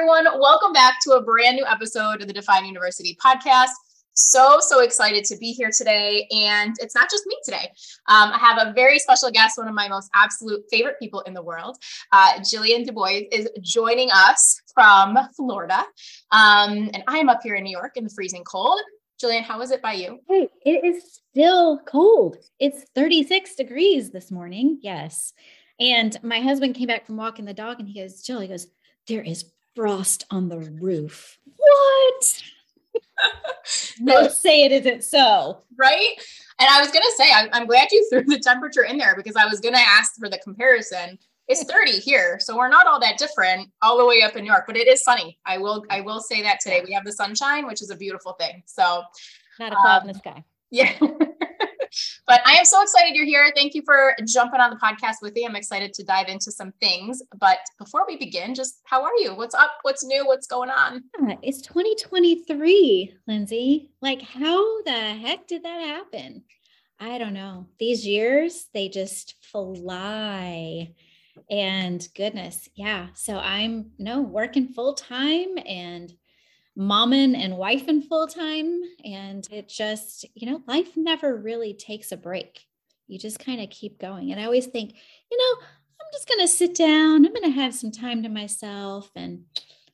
Everyone, welcome back to a brand new episode of the Define University podcast. So, so excited to be here today. And it's not just me today. Um, I have a very special guest, one of my most absolute favorite people in the world. Uh, Jillian DuBois is joining us from Florida. Um, and I'm up here in New York in the freezing cold. Jillian, how is it by you? Hey, it is still cold. It's 36 degrees this morning. Yes. And my husband came back from walking the dog and he goes, Jill, he goes, there is frost on the roof. What? no, say it isn't so. Right. And I was going to say, I'm, I'm glad you threw the temperature in there because I was going to ask for the comparison. It's 30 here, so we're not all that different all the way up in New York, but it is sunny. I will, I will say that today we have the sunshine, which is a beautiful thing. So, not a cloud um, in the sky. Yeah. But I am so excited you're here. Thank you for jumping on the podcast with me. I'm excited to dive into some things. But before we begin, just how are you? What's up? What's new? What's going on? Yeah, it's 2023, Lindsay. Like, how the heck did that happen? I don't know. These years, they just fly. And goodness, yeah. So I'm no working full time and momming and wifing full time. And it just, you know, life never really takes a break. You just kind of keep going. And I always think, you know, I'm just going to sit down, I'm going to have some time to myself. And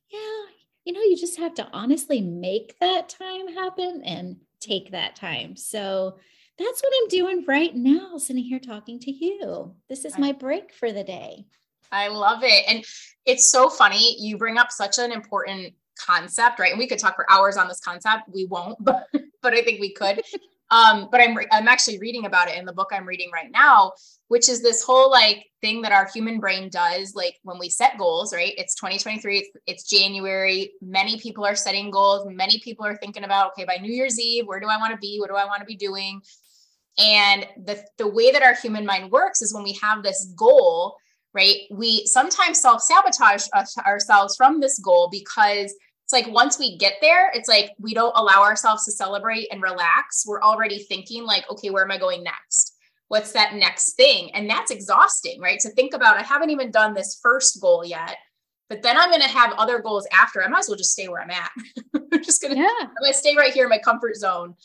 yeah, you know, you just have to honestly make that time happen and take that time. So that's what I'm doing right now, sitting here talking to you. This is my break for the day. I love it. And it's so funny. You bring up such an important concept, right? And we could talk for hours on this concept. We won't, but but I think we could. Um, but I'm I'm actually reading about it in the book I'm reading right now, which is this whole like thing that our human brain does, like when we set goals, right? It's 2023, it's, it's January. Many people are setting goals. Many people are thinking about, okay, by New Year's Eve, where do I want to be? What do I want to be doing? And the the way that our human mind works is when we have this goal, right? We sometimes self sabotage ourselves from this goal because it's like once we get there, it's like we don't allow ourselves to celebrate and relax. We're already thinking, like, okay, where am I going next? What's that next thing? And that's exhausting, right? To think about, I haven't even done this first goal yet, but then I'm going to have other goals after. I might as well just stay where I'm at. I'm just going to, yeah. I'm going to stay right here in my comfort zone.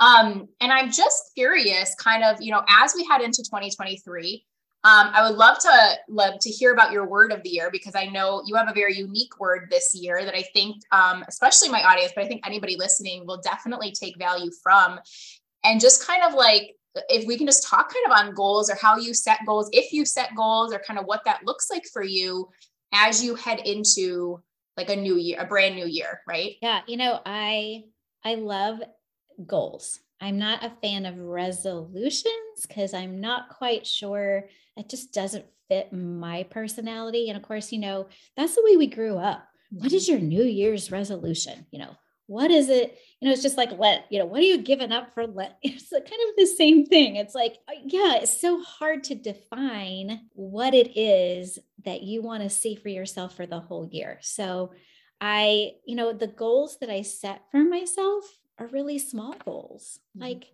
Um, and I'm just curious, kind of, you know, as we head into 2023, um, I would love to love to hear about your word of the year because I know you have a very unique word this year that I think, um, especially my audience, but I think anybody listening will definitely take value from. And just kind of like if we can just talk kind of on goals or how you set goals, if you set goals, or kind of what that looks like for you as you head into like a new year, a brand new year, right? Yeah, you know, I I love goals. I'm not a fan of resolutions because I'm not quite sure it just doesn't fit my personality. And of course, you know, that's the way we grew up. What is mm-hmm. your New Year's resolution? You know, what is it? You know, it's just like Lent, you know, what are you giving up for Lent? It's kind of the same thing. It's like, uh, yeah, it's so hard to define what it is that you want to see for yourself for the whole year. So I, you know, the goals that I set for myself are really small goals. Mm-hmm. Like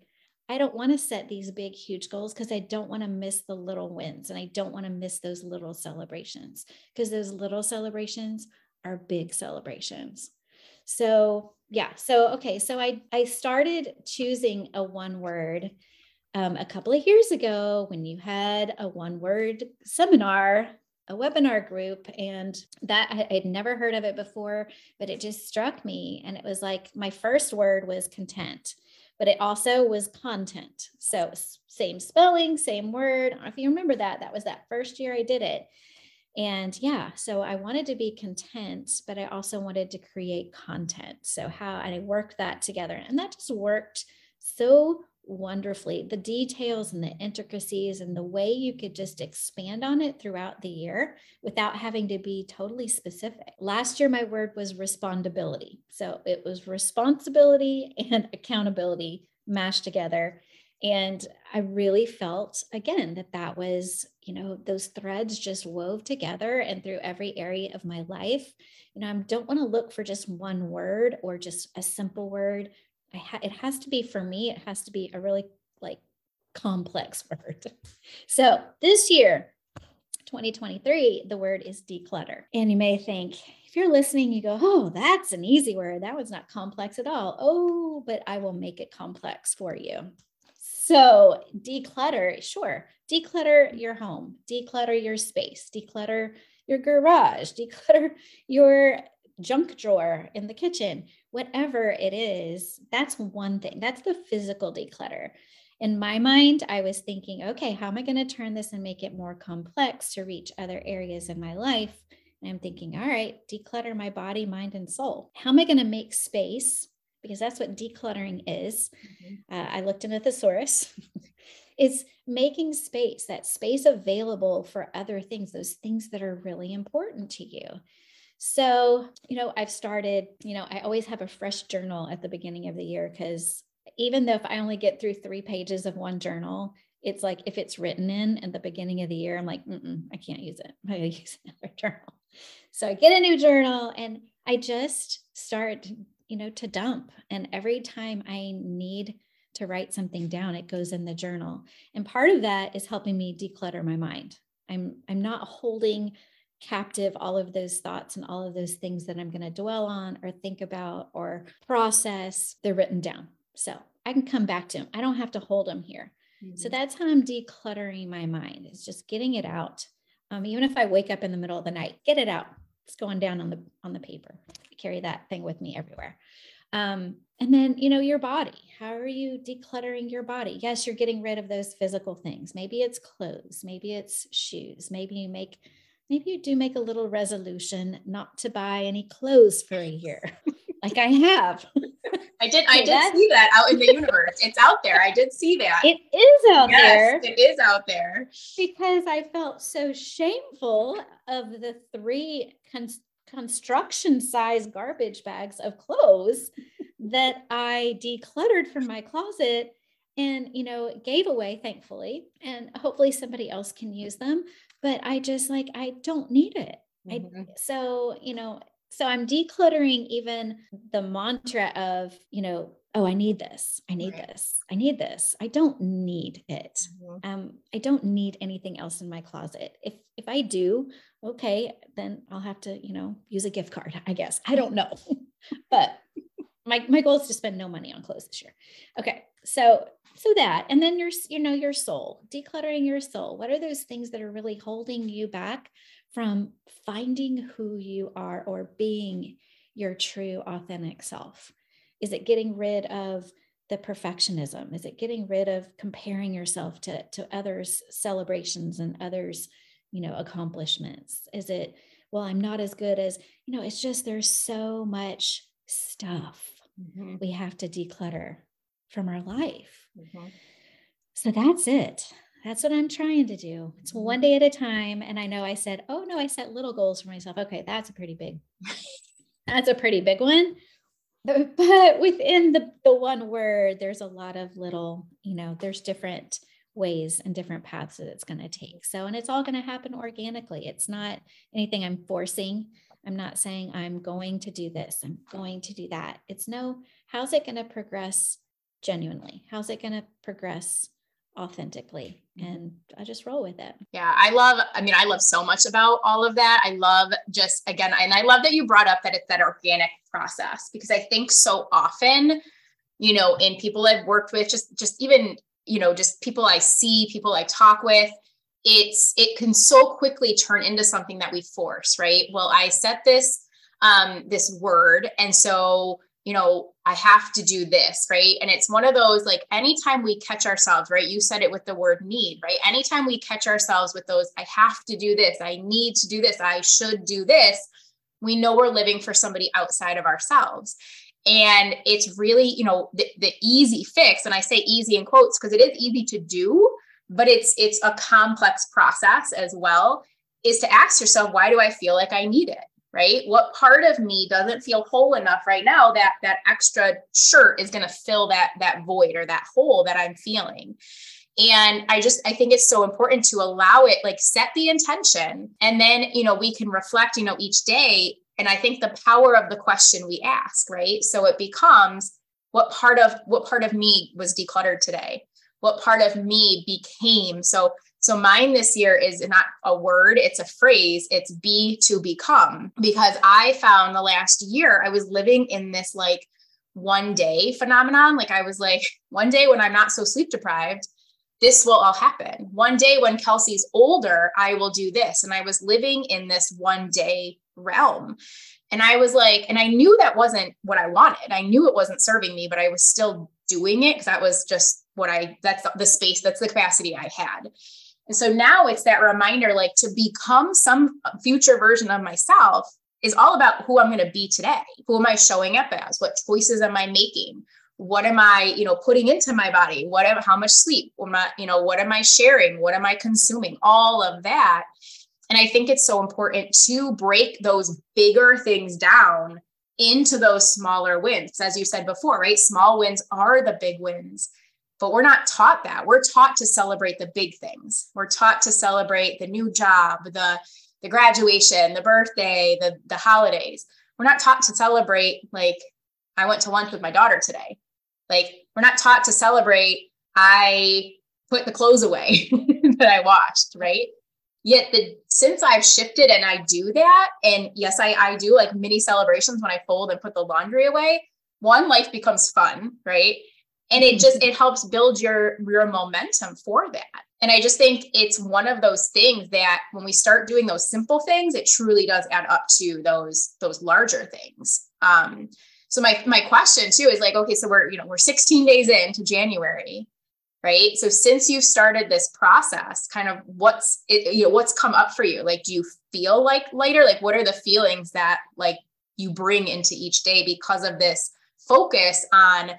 I don't want to set these big, huge goals because I don't want to miss the little wins and I don't want to miss those little celebrations because those little celebrations are big celebrations. So, yeah. So, okay. So, I, I started choosing a one word um, a couple of years ago when you had a one word seminar a webinar group and that I, would never heard of it before but it just struck me and it was like my first word was content but it also was content. So same spelling, same word. I don't know if you remember that. That was that first year I did it. And yeah, so I wanted to be content, but I also wanted to create content. So how and I worked that together. And that just worked so wonderfully. The details and the intricacies and the way you could just expand on it throughout the year without having to be totally specific. Last year, my word was respondability. So it was responsibility and accountability mashed together. And I really felt again that that was, you know, those threads just wove together and through every area of my life. You know, I don't want to look for just one word or just a simple word ha- it has to be for me, it has to be a really like complex word. So this year, 2023, the word is declutter. And you may think, if you're listening, you go, oh, that's an easy word. That was not complex at all. Oh, but I will make it complex for you. So, declutter, sure, declutter your home, declutter your space, declutter your garage, declutter your junk drawer in the kitchen, whatever it is, that's one thing. That's the physical declutter. In my mind, I was thinking, okay, how am I going to turn this and make it more complex to reach other areas in my life? And I'm thinking, all right, declutter my body, mind, and soul. How am I going to make space? Because that's what decluttering is. Mm-hmm. Uh, I looked in a thesaurus. it's making space, that space available for other things, those things that are really important to you. So, you know, I've started, you know, I always have a fresh journal at the beginning of the year because even though if I only get through three pages of one journal, it's like if it's written in at the beginning of the year, I'm like, I can't use it. I gotta use another journal. So I get a new journal and I just start, you know, to dump. And every time I need to write something down, it goes in the journal. And part of that is helping me declutter my mind. I'm I'm not holding captive all of those thoughts and all of those things that I'm going to dwell on or think about or process, they're written down. So I can come back to them. I don't have to hold them here. Mm-hmm. So that's how I'm decluttering my mind. It's just getting it out. Um, even if I wake up in the middle of the night, get it out. It's going down on the on the paper. I carry that thing with me everywhere. Um, and then, you know, your body. How are you decluttering your body? Yes, you're getting rid of those physical things. Maybe it's clothes, maybe it's shoes, maybe you make maybe you do make a little resolution not to buy any clothes for a year, like I have. I did. I did see that out in the universe. It's out there. I did see that. It is out yes, there. It is out there. Because I felt so shameful of the three con- construction size garbage bags of clothes that I decluttered from my closet and you know gave away thankfully and hopefully somebody else can use them but I just like, I don't need it. Mm-hmm. I, so, you know, so I'm decluttering even the mantra of, you know, oh, I need this. I need right. this. I need this. I don't need it. Mm-hmm. Um, I don't need anything else in my closet. If if I do, okay, then I'll have to, you know, use a gift card, I guess. I don't know. but my my goal is to spend no money on clothes this year. Okay. So so that and then your you know your soul decluttering your soul what are those things that are really holding you back from finding who you are or being your true authentic self is it getting rid of the perfectionism is it getting rid of comparing yourself to to others celebrations and others you know accomplishments is it well i'm not as good as you know it's just there's so much stuff mm-hmm. we have to declutter from our life. Mm-hmm. So that's it. That's what I'm trying to do. It's mm-hmm. one day at a time. And I know I said, oh no, I set little goals for myself. Okay, that's a pretty big, that's a pretty big one. But, but within the, the one word, there's a lot of little, you know, there's different ways and different paths that it's going to take. So, and it's all going to happen organically. It's not anything I'm forcing. I'm not saying I'm going to do this, I'm going to do that. It's no, how's it going to progress genuinely? How's it going to progress authentically? Mm-hmm. And I just roll with it. Yeah, I love, I mean, I love so much about all of that. I love just, again, and I love that you brought up that it's that organic process because I think so often, you know, in people I've worked with, just, just even, you know, just people I see, people I talk with, it's, it can so quickly turn into something that we force, right? Well, I set this, um, this word. And so, you know, I have to do this, right? And it's one of those like anytime we catch ourselves, right? You said it with the word need, right? Anytime we catch ourselves with those, I have to do this, I need to do this, I should do this, we know we're living for somebody outside of ourselves. And it's really, you know, the, the easy fix. And I say easy in quotes because it is easy to do, but it's it's a complex process as well, is to ask yourself, why do I feel like I need it? Right? What part of me doesn't feel whole enough right now that that extra shirt is going to fill that that void or that hole that I'm feeling? and i just i think it's so important to allow it like set the intention and then you know we can reflect you know each day and i think the power of the question we ask right so it becomes what part of what part of me was decluttered today what part of me became so so mine this year is not a word it's a phrase it's be to become because i found the last year i was living in this like one day phenomenon like i was like one day when i'm not so sleep deprived this will all happen. One day when Kelsey's older, I will do this. And I was living in this one day realm. And I was like, and I knew that wasn't what I wanted. I knew it wasn't serving me, but I was still doing it because that was just what I, that's the space, that's the capacity I had. And so now it's that reminder like to become some future version of myself is all about who I'm going to be today. Who am I showing up as? What choices am I making? what am i you know putting into my body what am, how much sleep am I, you know what am i sharing what am i consuming all of that and i think it's so important to break those bigger things down into those smaller wins. As you said before right? Small wins are the big wins but we're not taught that. We're taught to celebrate the big things. We're taught to celebrate the new job the the graduation the birthday the the holidays. We're not taught to celebrate like i went to lunch with my daughter today. Like we're not taught to celebrate. I put the clothes away that I washed, right? Yet the since I've shifted and I do that, and yes, I, I do like mini celebrations when I fold and put the laundry away. One, life becomes fun, right? And it just it helps build your your momentum for that. And I just think it's one of those things that when we start doing those simple things, it truly does add up to those those larger things. Um, so my my question too is like, okay, so we're you know we're 16 days into January, right? So since you've started this process, kind of what's it, you know what's come up for you? Like, do you feel like lighter? Like, what are the feelings that like you bring into each day because of this focus on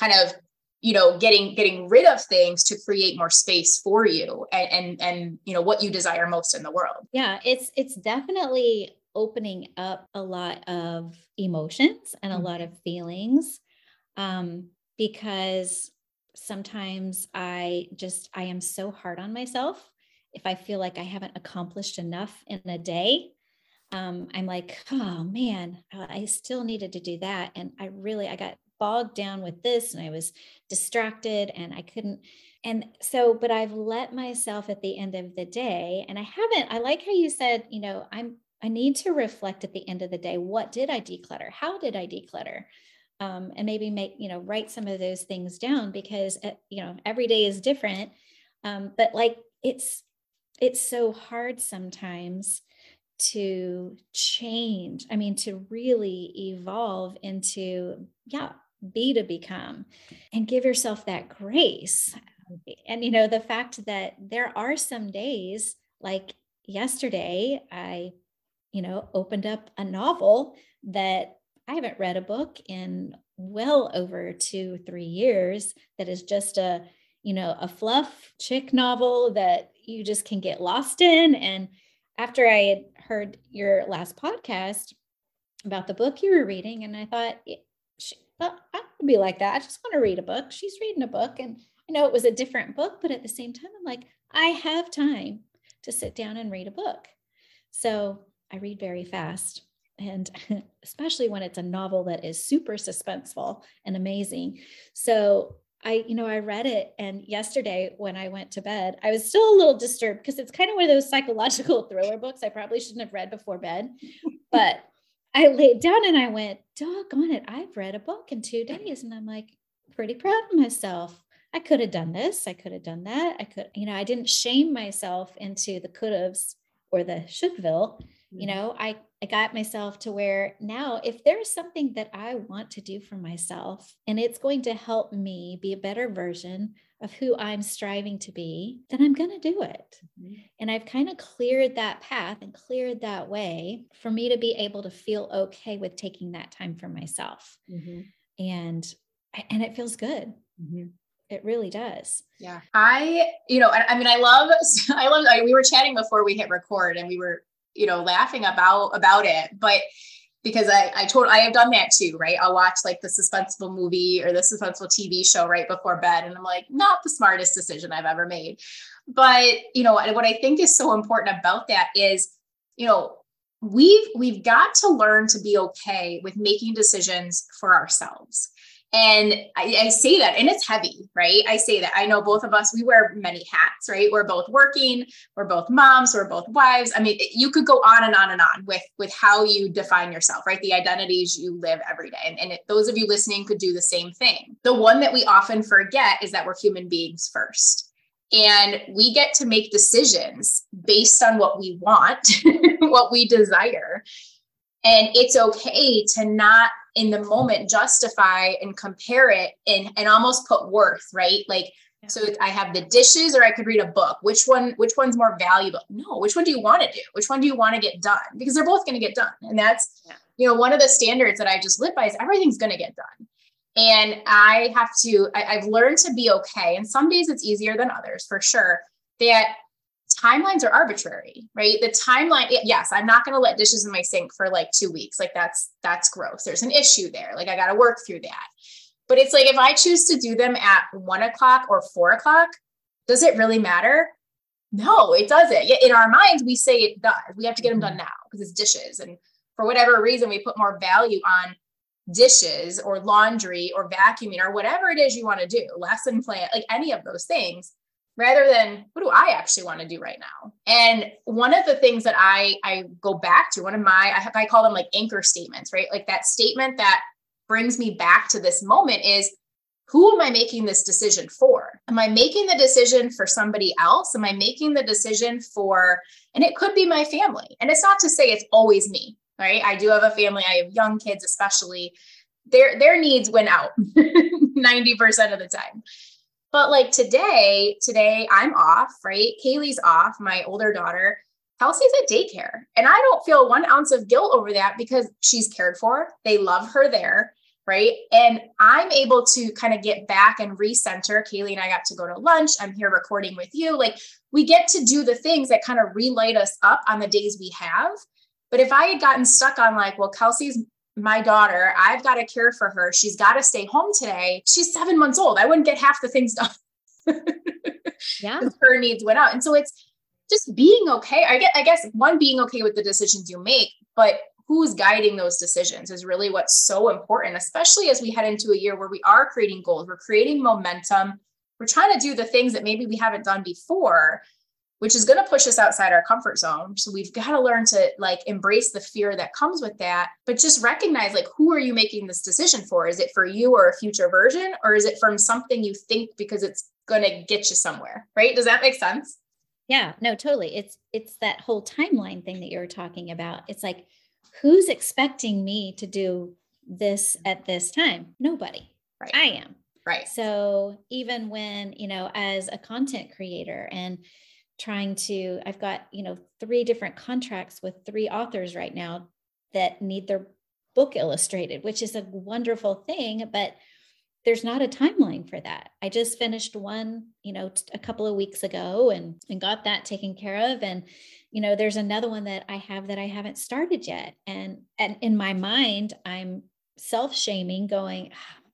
kind of you know getting getting rid of things to create more space for you and and and you know what you desire most in the world yeah it's it's definitely opening up a lot of emotions and a mm-hmm. lot of feelings um, because sometimes I just, I am so hard on myself. If I feel like I haven't accomplished enough in a day, um, I'm like, oh man, I still needed to do that. And I really, I got bogged down with this and I was distracted and I couldn't. And so, but I've let myself at the end of the day, and I haven't, I like how you said, you know, I'm I need to reflect at the end of the day what did I declutter? How did I declutter? Um, and maybe make, you know, write some of those things down because, uh, you know, every day is different. Um, but like it's, it's so hard sometimes to change. I mean, to really evolve into, yeah, be to become and give yourself that grace. And, you know, the fact that there are some days like yesterday, I you know, opened up a novel that I haven't read a book in well over two, three years that is just a, you know, a fluff chick novel that you just can get lost in. And after I had heard your last podcast about the book you were reading, and I thought, I would be like that. I just want to read a book. She's reading a book. And I know it was a different book, but at the same time, I'm like, I have time to sit down and read a book. So I read very fast. And especially when it's a novel that is super suspenseful and amazing. So I, you know, I read it. And yesterday when I went to bed, I was still a little disturbed because it's kind of one of those psychological thriller books I probably shouldn't have read before bed. But I laid down and I went, doggone it, I've read a book in two days. And I'm like, pretty proud of myself. I could have done this. I could have done that. I could, you know, I didn't shame myself into the could haves or the shouldville you mm-hmm. know i I got myself to where now, if there's something that I want to do for myself and it's going to help me be a better version of who I'm striving to be, then I'm going to do it. Mm-hmm. And I've kind of cleared that path and cleared that way for me to be able to feel okay with taking that time for myself. Mm-hmm. And and it feels good. Mm-hmm. It really does. Yeah. I, you know, I, I mean, I love, I love, I, we were chatting before we hit record and we were, you know, laughing about, about it, but because I, I told, I have done that too, right? I'll watch like the suspenseful movie or the suspenseful TV show right before bed. And I'm like, not the smartest decision I've ever made. But, you know, what I think is so important about that is, you know, we've, we've got to learn to be okay with making decisions for ourselves and I, I, say that, and it's heavy, right? I say that. I know both of us, we wear many hats, right? We're both working, we're both moms, we're both wives. I mean, you could go on and on and on with, with how you define yourself, right? The identities you live every day. And, and it, those of you listening could do the same thing. The one that we often forget is that we're human beings first. And we get to make decisions based on what we want, what we desire. And it's okay to not in the moment justify and compare it and, and almost put worth, right? Like, yeah. so I have the dishes or I could read a book. Which one, which one's more valuable? No, which one do you want to do? Which one do you want to get done? Because they're both going to get done. And that's, yeah. you know, one of the standards that I just live by is everything's going to get done. And I have to, I, I've learned to be okay. And some days it's easier than others for sure. That timelines are arbitrary, right? The timeline, yes, I'm not going to let dishes in my sink for like two weeks. Like that's, that's gross. There's an issue there. Like I got to work through that. But it's like, if I choose to do them at one o'clock or four o'clock, does it really matter? No, it doesn't. In our minds, we say it does. We have to get them done mm-hmm. now because it's dishes. And for whatever reason, we put more value on dishes or laundry or vacuuming or whatever it is you want to do, lesson plan, like any of those things rather than what do I actually want to do right now? And one of the things that I I go back to, one of my I, I call them like anchor statements, right? Like that statement that brings me back to this moment is who am I making this decision for? Am I making the decision for somebody else? Am I making the decision for, and it could be my family. And it's not to say it's always me, right? I do have a family. I have young kids, especially. Their their needs went out 90% of the time. But like today, today I'm off, right? Kaylee's off, my older daughter. Kelsey's at daycare. And I don't feel one ounce of guilt over that because she's cared for. They love her there. Right. And I'm able to kind of get back and recenter. Kaylee and I got to go to lunch. I'm here recording with you. Like we get to do the things that kind of relight us up on the days we have. But if I had gotten stuck on like, well, Kelsey's my daughter, I've got to care for her. She's got to stay home today. She's seven months old. I wouldn't get half the things done. yeah. Her needs went out. And so it's just being okay. I get, I guess one, being okay with the decisions you make, but who's guiding those decisions is really what's so important, especially as we head into a year where we are creating goals, we're creating momentum, we're trying to do the things that maybe we haven't done before which is going to push us outside our comfort zone. So we've got to learn to like embrace the fear that comes with that, but just recognize like who are you making this decision for? Is it for you or a future version or is it from something you think because it's going to get you somewhere, right? Does that make sense? Yeah, no, totally. It's it's that whole timeline thing that you were talking about. It's like who's expecting me to do this at this time? Nobody. Right. I am. Right. So even when, you know, as a content creator and trying to i've got you know three different contracts with three authors right now that need their book illustrated which is a wonderful thing but there's not a timeline for that. I just finished one you know a couple of weeks ago and and got that taken care of. And you know there's another one that i have that i haven't started yet. And and in my mind i'm self shaming going ah,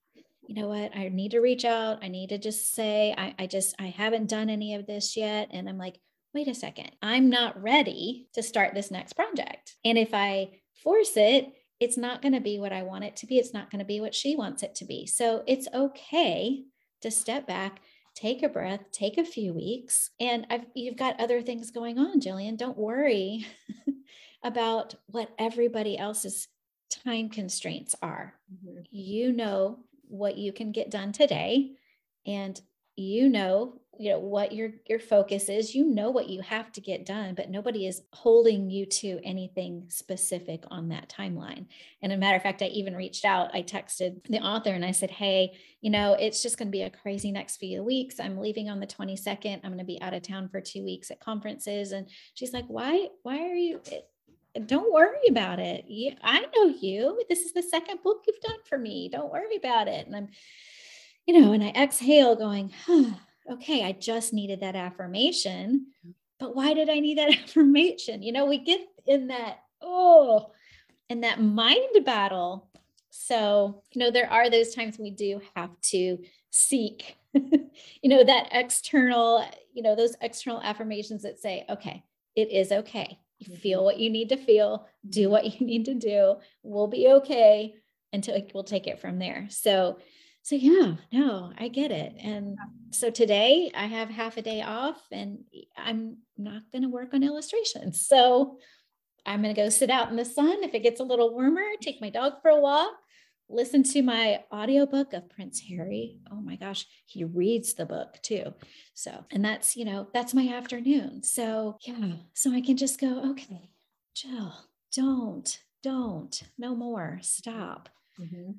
you know what, I need to reach out. I need to just say, I, I just, I haven't done any of this yet. And I'm like, wait a second, I'm not ready to start this next project. And if I force it, it's not going to be what I want it to be. It's not going to be what she wants it to be. So it's okay to step back, take a breath, take a few weeks. And I've, you've got other things going on, Jillian. Don't worry about what everybody else's time constraints are. Mm-hmm. You know what you can get done today. And you know you know what your your focus is. You know what you have to get done but nobody is holding you to anything specific on that timeline. And a matter of fact i even reached out i texted the author and i said hey you know it's just going to be a crazy next few weeks. I'm leaving on the 22nd i'm going to be out of town for two weeks at conferences. And she's like why why are you don't worry about it you, i know you this is the second book you've done for me don't worry about it and i'm you know and i exhale going okay, I just needed that affirmation. But why did I need that affirmation? You know, we get in that, oh, in that mind battle. So, you know, there are those times we do have to seek, you know, that external, you know, those external affirmations that say, okay, it is okay. Feel what you need to feel, do what you need to do. We'll be okay until we'll take it from there. So, so yeah no i get it and so today i have half a day off and i'm not going to work on illustrations so i'm going to go sit out in the sun if it gets a little warmer take my dog for a walk listen to my audiobook of prince harry oh my gosh he reads the book too so and that's you know that's my afternoon so yeah so i can just go okay jill don't don't no more stop mm-hmm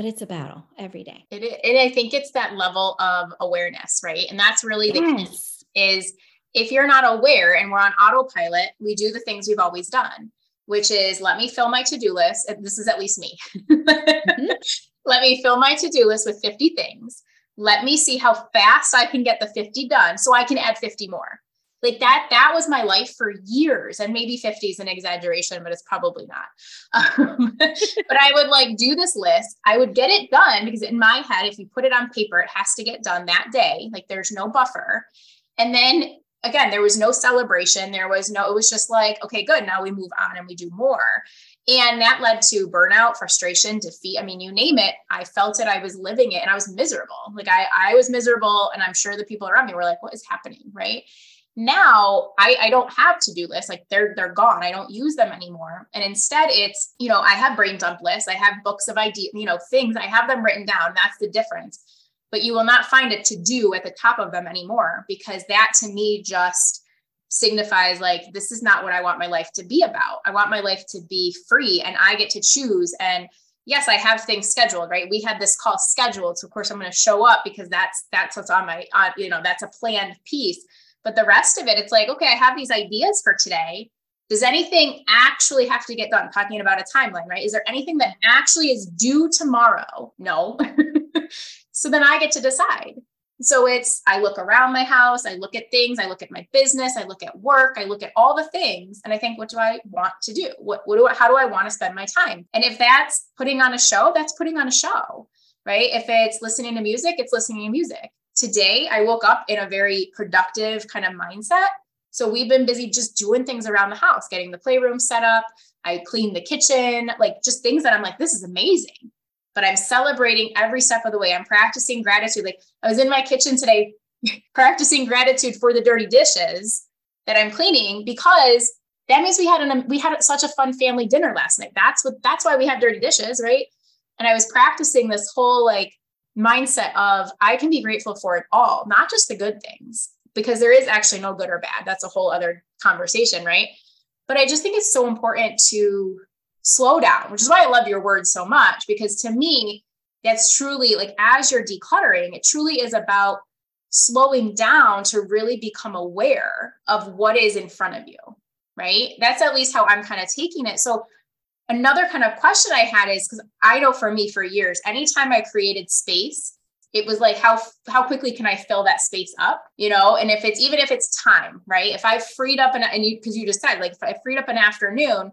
but it's a battle every day. It, and I think it's that level of awareness, right? And that's really the yes. key is if you're not aware and we're on autopilot, we do the things we've always done, which is let me fill my to-do list. This is at least me. mm-hmm. Let me fill my to-do list with 50 things. Let me see how fast I can get the 50 done so I can add 50 more like that that was my life for years and maybe 50 is an exaggeration but it's probably not um, but i would like do this list i would get it done because in my head if you put it on paper it has to get done that day like there's no buffer and then again there was no celebration. There was no it was just like okay good now we move on and we do more. And that led to burnout frustration defeat. I mean you name it i felt it i was living it and i was miserable. Like i i was miserable and i'm sure the people around me were like what is happening? Right? Now I, I don't have to-do lists. Like they're they're gone. I don't use them anymore. And instead it's you know i have brain dump lists. I have books of ideas you know things. I have them written down. That's the difference but you will not find a to-do at the top of them anymore because that to me just signifies like this is not what i want my life to be about i want my life to be free and i get to choose and yes i have things scheduled right we had this call scheduled so of course i'm going to show up because that's that's what's on my on you know that's a planned piece but the rest of it, it's like, okay, I have these ideas for today. Does anything actually have to get done? Talking about a timeline, right? Is there anything that actually is due tomorrow? No. so then I get to decide. So it's, I look around my house, I look at things, I look at my business, I look at work, I look at all the things, and I think, what do I want to do? What, what do I, how do I want to spend my time? And if that's putting on a show, that's putting on a show, right? If it's listening to music, it's listening to music today I woke up in a very productive kind of mindset. So we've been busy just doing things around the house, getting the playroom set up. I cleaned the kitchen, like just things that I'm like, this is amazing. But I'm celebrating every step of the way. I'm practicing gratitude. Like I was in my kitchen today practicing gratitude for the dirty dishes that I'm cleaning because that means we had an we had such a fun family dinner last night. That's what that's why we have dirty dishes, right? And I was practicing this whole like mindset of I can be grateful for it all, not just the good things, because there is actually no good or bad. That's a whole other conversation, right? But I just think it's so important to slow down, which is why I love your words so much, because to me, that's truly like as you're decluttering, it truly is about slowing down to really become aware of what is in front of you, right? That's at least how I'm kind of taking it. So another kind of question I had is because I know for me for years, anytime I created space, it was like how how quickly can I fill that space up, you know? And if it's even if it's time, right? If I freed up an and you because you just said like if I freed up an afternoon,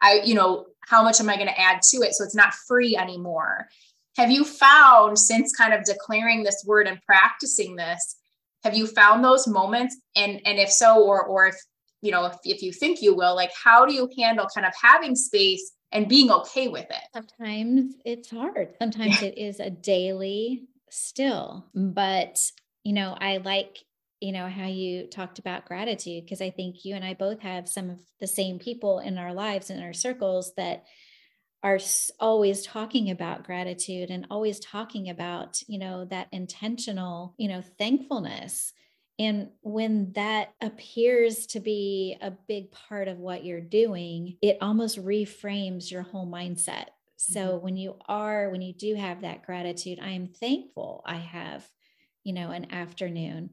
I you know how much am I going to add to it so it's not free anymore? Have you found since kind of declaring this word and practicing this, have you found those moments? And and if so, or or if you know if, if you think you will, like how do you handle kind of having space and being okay with it. Sometimes it's hard. Sometimes it is a daily still. But, you know, I like, you know, how you talked about gratitude because I think you and I both have some of the same people in our lives in our circles that are always talking about gratitude and always talking about you know that intentional you know thankfulness. And when that appears to be a big part of what you're doing it almost reframes your whole mindset. So mm-hmm. when you are when you do have that gratitude i am thankful i have you know an afternoon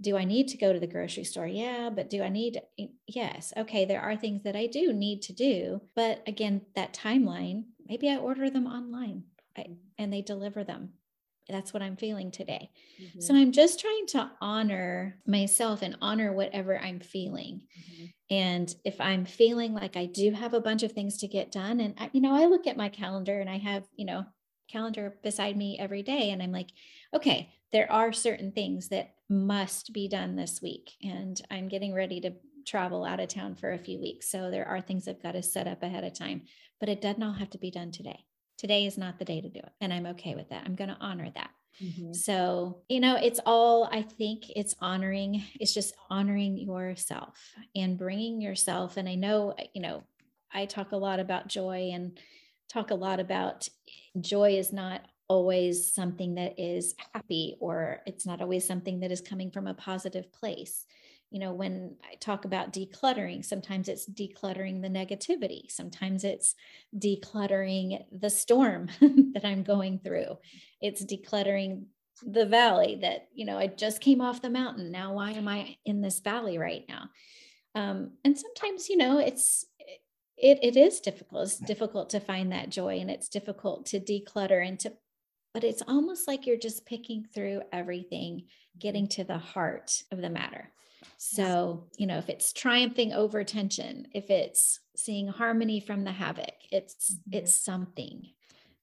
do I need to go to the grocery store? Yeah, but do I need? Yes. Okay, there are things that I do need to do. But again, that timeline, maybe I order them online and they deliver them. That's what I'm feeling today. Mm-hmm. So I'm just trying to honor myself and honor whatever I'm feeling. Mm-hmm. And if I'm feeling like I do have a bunch of things to get done, and I, you know, I look at my calendar and I have, you know, calendar beside me every day, and I'm like, okay, there are certain things that must be done this week. And I'm getting ready to travel out of town for a few weeks. So there are things I've got to set up ahead of time, but it does not have to be done today. Today is not the day to do it. And I'm okay with that. I'm going to honor that. Mm-hmm. So, you know, it's all, I think it's honoring, it's just honoring yourself and bringing yourself. And I know, you know, I talk a lot about joy and talk a lot about joy is not always something that is happy or it's not always something that is coming from a positive place. You know when i talk about decluttering sometimes it's decluttering the negativity. Sometimes it's decluttering the storm that i'm going through. It's decluttering the valley that you know i just came off the mountain. Now why am i in this valley right now? Um, and sometimes you know it's it, it is difficult. It's difficult to find that joy and it's difficult to declutter and to but it's almost like you're just picking through everything, getting to the heart of the matter. So, you know, if it's triumphing over tension, if it's seeing harmony from the havoc, it's mm-hmm. it's something.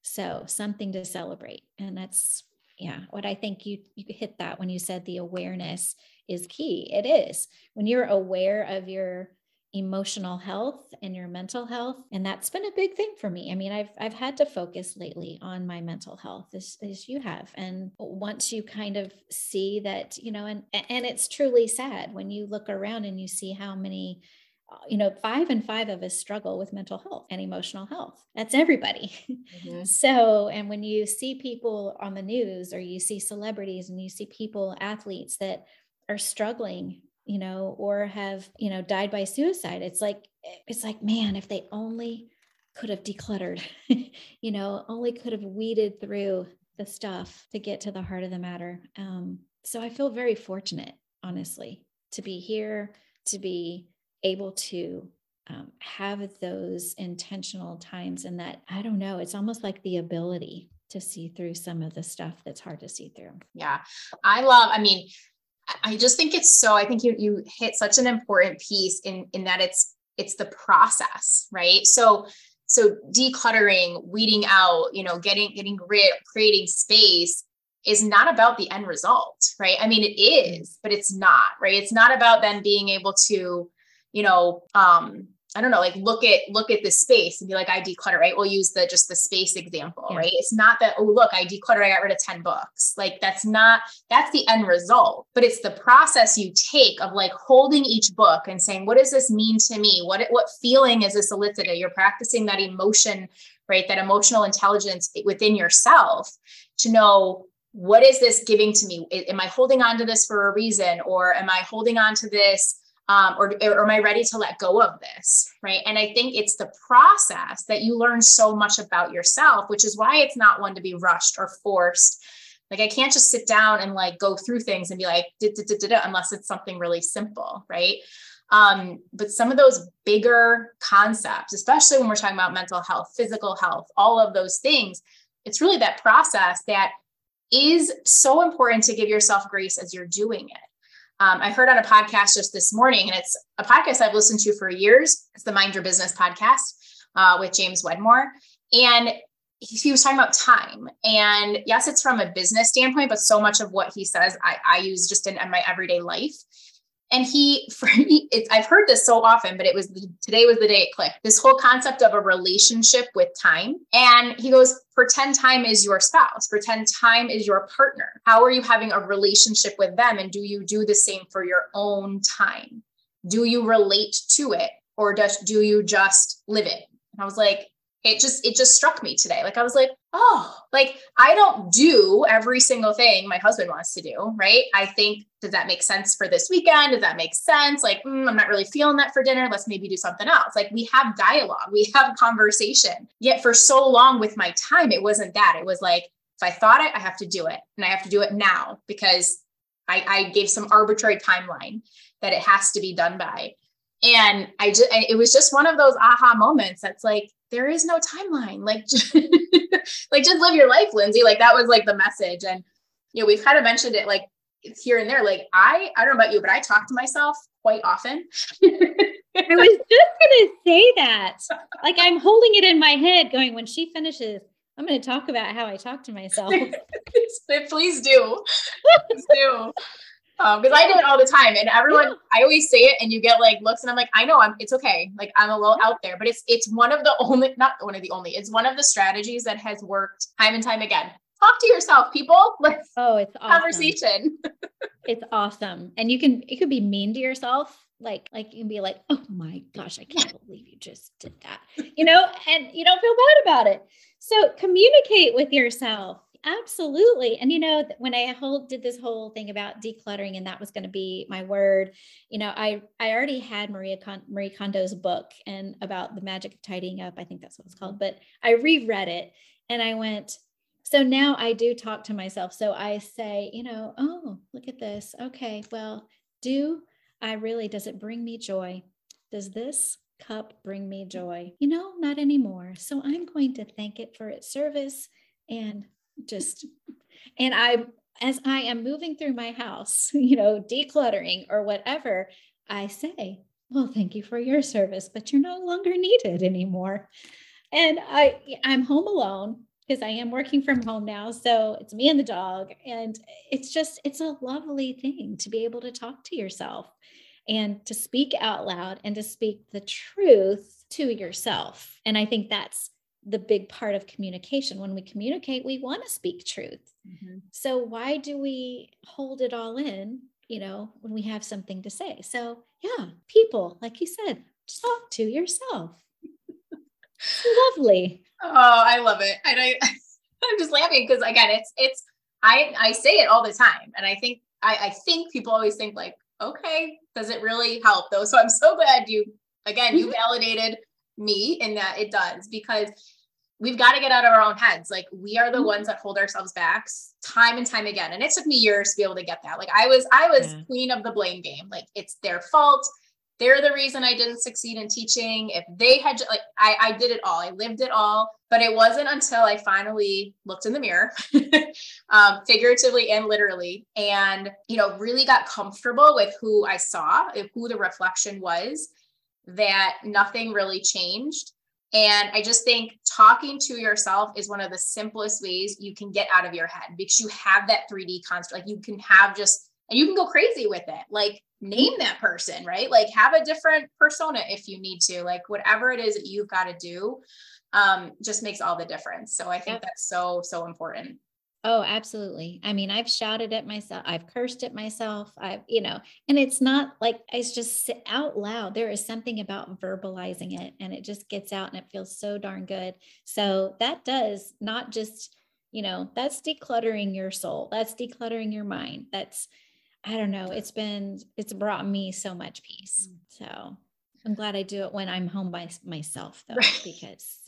So, something to celebrate. And that's yeah, what I think you you hit that when you said the awareness is key. It is. When you're aware of your emotional health and your mental health and that's been a big thing for me. I mean i've i've had to focus lately on my mental health as, as you have and once you kind of see that you know and and it's truly sad when you look around and you see how many uh, you know five and five of us struggle with mental health and emotional health. That's everybody. Mm-hmm. so and when you see people on the news or you see celebrities and you see people athletes that are struggling you know, or have, you know, died by suicide. It's like, it's like, man, if they only could have decluttered, you know, only could have weeded through the stuff to get to the heart of the matter. Um, so I feel very fortunate, honestly, to be here, to be able to um, have those intentional times and that I don't know, it's almost like the ability to see through some of the stuff that's hard to see through. Yeah. I love, I mean, I just think it's so I think you you hit such an important piece in in that it's it's the process, right? So so decluttering, weeding out, you know, getting getting rid, creating space is not about the end result, right? I mean it is, but it's not, right? It's not about then being able to, you know, um I don't know, like look at look at the space and be like, I declutter, right? We'll use the just the space example, yeah. right? It's not that, oh, look, I declutter, I got rid of 10 books. Like that's not, that's the end result, but it's the process you take of like holding each book and saying, what does this mean to me? What what feeling is this elicited? You're practicing that emotion, right? That emotional intelligence within yourself to know what is this giving to me? Am I holding on to this for a reason? Or am I holding on to this? Um, or, or am I ready to let go of this? Right. And I think it's the process that you learn so much about yourself, which is why it's not one to be rushed or forced. Like I can't just sit down and like go through things and be like, unless it's something really simple. Right. Um, but some of those bigger concepts, especially when we're talking about mental health, physical health, all of those things, it's really that process that is so important to give yourself grace as you're doing it. Um, I heard on a podcast just this morning, and it's a podcast I've listened to for years. It's the Mind Your Business podcast uh, with James Wedmore. And he, was talking about time. And yes, it's from a business standpoint, but so much of what he says I, I use just in, in my everyday life. And he, for me, it's I've heard this so often, but it was today was the day it clicked. This whole concept of a relationship with time. And he goes, pretend time is your spouse, pretend time is your partner. How are you having a relationship with them? And do you do the same for your own time? Do you relate to it or does do you just live it? And I was like, it just it just struck me today. Like i was like oh like i don't do every single thing my husband wants to do right? I think does that make sense for this weekend? Does that make sense? Like mm, i'm not really feeling that for dinner. Let's maybe do something else. Like we have dialogue. We have conversation. Yet for so long with my time it wasn't that. It was like if i thought it i have to do it. And i have to do it now because I, I gave some arbitrary timeline that it has to be done by. And i just it was just one of those aha moments that's like there is no timeline. Like just, like just live your life lindsay. Like that was like the message. And you know we've kind of mentioned it like here and there. Like i i don't know about you but i talk to myself quite often. I was just gonna say that. Like i'm holding it in my head going when she finishes i'm going to talk about how i talk to myself. Please do. Please do because um, I do it all the time, and everyone, yeah. I always say it, and you get like looks, and I'm like, I know, I'm, it's okay, like I'm a little out there, but it's it's one of the only, not one of the only, it's one of the strategies that has worked time and time again. Talk to yourself, people. Like, oh, it's awesome. conversation. it's awesome, and you can it could be mean to yourself, like like you can be like, oh my gosh, I can't believe you just did that, you know, and you don't feel bad about it. So communicate with yourself Absolutely. And you know, when I whole did this whole thing about decluttering and that was going to be my word, you know, I I already had Maria Con- Marie Kondo's book and about the magic of tidying up. I think that's what it's called, but I reread it and I went, so now I do talk to myself. So I say, you know, oh, look at this. Okay, well, do I really does it bring me joy? Does this cup bring me joy? You know, not anymore. So I'm going to thank it for its service and just and i as i am moving through my house you know decluttering or whatever i say well thank you for your service but you're no longer needed anymore. And i i'm home alone because i am working from home now so it's me and the dog and it's just it's a lovely thing to be able to talk to yourself and to speak out loud and to speak the truth to yourself. And i think that's the big part of communication. When we communicate, we want to speak truth. Mm-hmm. So why do we hold it all in, you know, when we have something to say? So, yeah, people, like you said, talk to yourself. Lovely. Oh, I love it. And I I'm just laughing because again, it's it's I I say it all the time. And I think I, I think people always think like, okay, does it really help though? So I'm so glad you again you validated me in that it does because we've got to get out of our own heads. Like we are the mm-hmm. ones that hold ourselves back time and time again. And it took me years to be able to get that. Like I was, I was yeah. queen of the blame game. Like it's their fault. They're the reason I didn't succeed in teaching. If they had like, I, I did it all. I lived it all. But it wasn't until I finally looked in the mirror, um, figuratively and literally, and you know, really got comfortable with who I saw, who the reflection was, that nothing really changed and I just think talking to yourself is one of the simplest ways you can get out of your head because you have that 3D construct. Like you can have just, and you can go crazy with it. Like name that person, right? Like have a different persona if you need to, like whatever it is that you've got to do um, just makes all the difference. So I think that's so, so important. Oh, absolutely. I mean, I've shouted at myself, I've cursed at myself. I've, you know, and it's not like it's just out loud. There is something about verbalizing it and it just gets out and it feels so darn good. So that does not just, you know, that's decluttering your soul. That's decluttering your mind. That's, I don't know, it's been, it's brought me so much peace. Mm. So I'm glad I do it when I'm home by myself though, right. because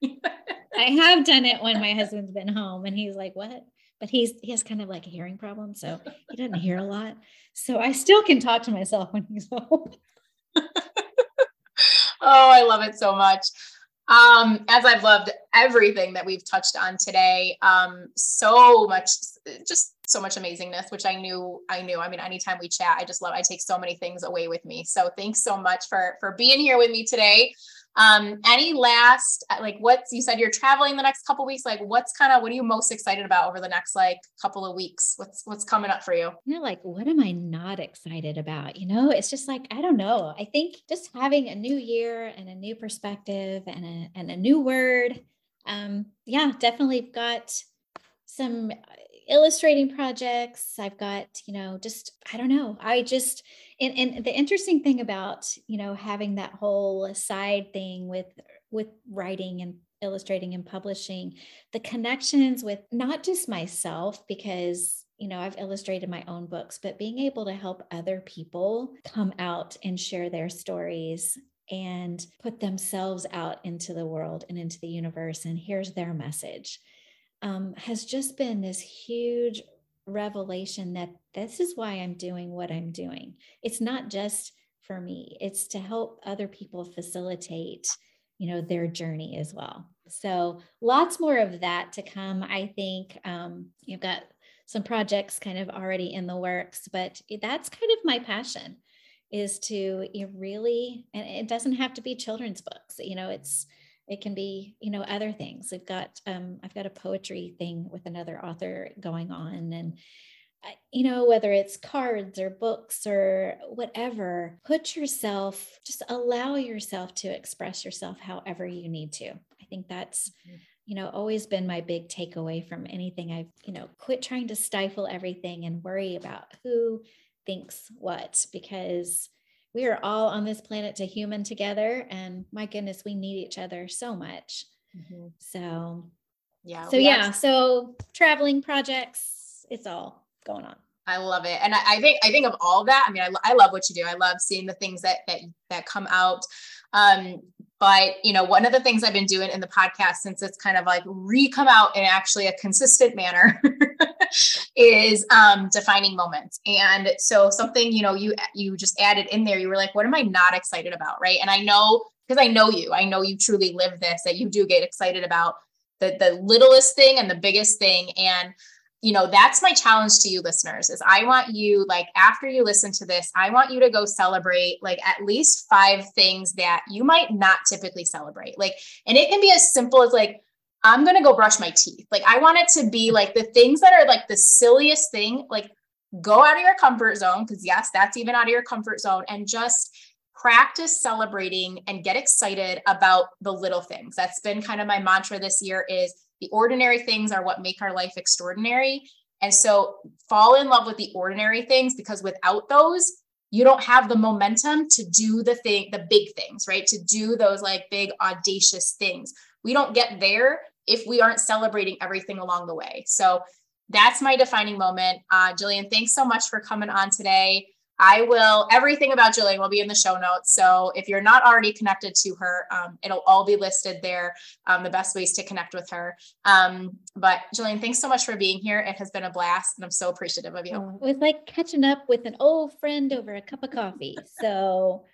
I have done it when my husband's been home and he's like, what? But he's he has kind of like a hearing problem. So he doesn't hear a lot. So I still can talk to myself when he's home. oh, I love it so much. Um, as I've loved everything that we've touched on today, um, so much, just so much amazingness, which I knew, I knew. I mean, anytime we chat, I just love. I take so many things away with me. So thanks so much for for being here with me today. Um, any last uh, like what's you said you're traveling the next couple weeks? Like what's kind of what are you most excited about over the next like couple of weeks? What's what's coming up for you? You're like, what am I not excited about? You know, it's just like, I don't know. I think just having a new year and a new perspective and a and a new word. Um, yeah, definitely got some illustrating projects. I've got, you know, just, I don't know. I just, and, and the interesting thing about, you know, having that whole side thing with, with writing and illustrating and publishing, the connections with not just myself, because you know, I've illustrated my own books, but being able to help other people come out and share their stories and put themselves out into the world and into the universe, and here's their message, um, has just been this huge revelation that this is why I'm doing what I'm doing. It's not just for me, it's to help other people facilitate, you know, their journey as well. So lots more of that to come. I think um, you've got some projects kind of already in the works, but that's kind of my passion is to really, and it doesn't have to be children's books, you know, it's, it can be you know other things i've got um, i've got a poetry thing with another author going on and you know whether it's cards or books or whatever put yourself just allow yourself to express yourself however you need to i think that's mm-hmm. you know always been my big takeaway from anything i've you know quit trying to stifle everything and worry about who thinks what because we are all on this planet to human together and my goodness we need each other so much mm-hmm. so yeah so yeah so traveling projects it's all going on I love it. And I, I, think, I think of all that. I mean, I, I love what you do. I love seeing the things that, that, that come out. Um, but you know, one of the things I've been doing in the podcast since it's kind of like re-come out in actually a consistent manner is um, defining moments. And so something, you know, you you just added in there, you were like, what am I not excited about? Right. And I know because I know you, I know you truly live this, that you do get excited about the the littlest thing and the biggest thing. And you know that's my challenge to you listeners is i want you like after you listen to this i want you to go celebrate like at least five things that you might not typically celebrate like and it can be as simple as like I'm going to go brush my teeth. Like I want it to be like the things that are like the silliest thing, like go out of your comfort zone because yes, that's even out of your comfort zone and just practice celebrating and get excited about the little things. That's been kind of my mantra this year is the ordinary things are what make our life extraordinary. And so fall in love with the ordinary things because without those, you don't have the momentum to do the thing, the big things, right? To do those like big audacious things. We don't get there if we aren't celebrating everything along the way. So that's my defining moment. Uh, Jillian, thanks so much for coming on today. I will, everything about Jillian will be in the show notes. So if you're not already connected to her, um, it'll all be listed there, um, the best ways to connect with her. Um, but Jillian, thanks so much for being here. It has been a blast and I'm so appreciative of you. Oh, it was like catching up with an old friend over a cup of coffee. So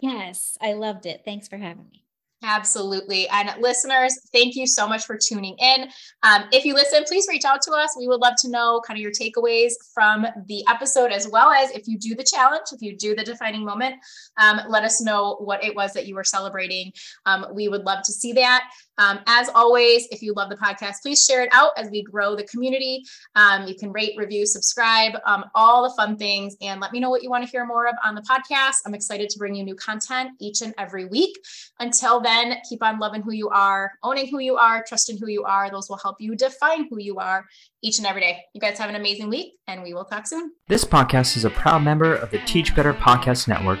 yes, I loved it. Thanks for having me. Absolutely. And listeners, thank you so much for tuning in. Um, if you listen, please reach out to us. We would love to know kind of your takeaways from the episode, as well as if you do the challenge, if you do the defining moment, um, let us know what it was that you were celebrating. Um, we would love to see that. Um, as always, if you love the podcast, please share it out as we grow the community. Um, you can rate, review, subscribe, um, all the fun things, and let me know what you want to hear more of on the podcast. I'm excited to bring you new content each and every week. Until then, keep on loving who you are, owning who you are, trusting who you are. Those will help you define who you are each and every day. You guys have an amazing week, and we will talk soon. This podcast is a proud member of the Teach Better Podcast Network.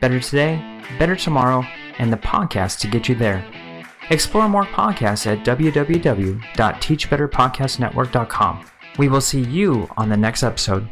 Better today, better tomorrow, and the podcast to get you there. Explore more podcasts at www.teachbetterpodcastnetwork.com. We will see you on the next episode.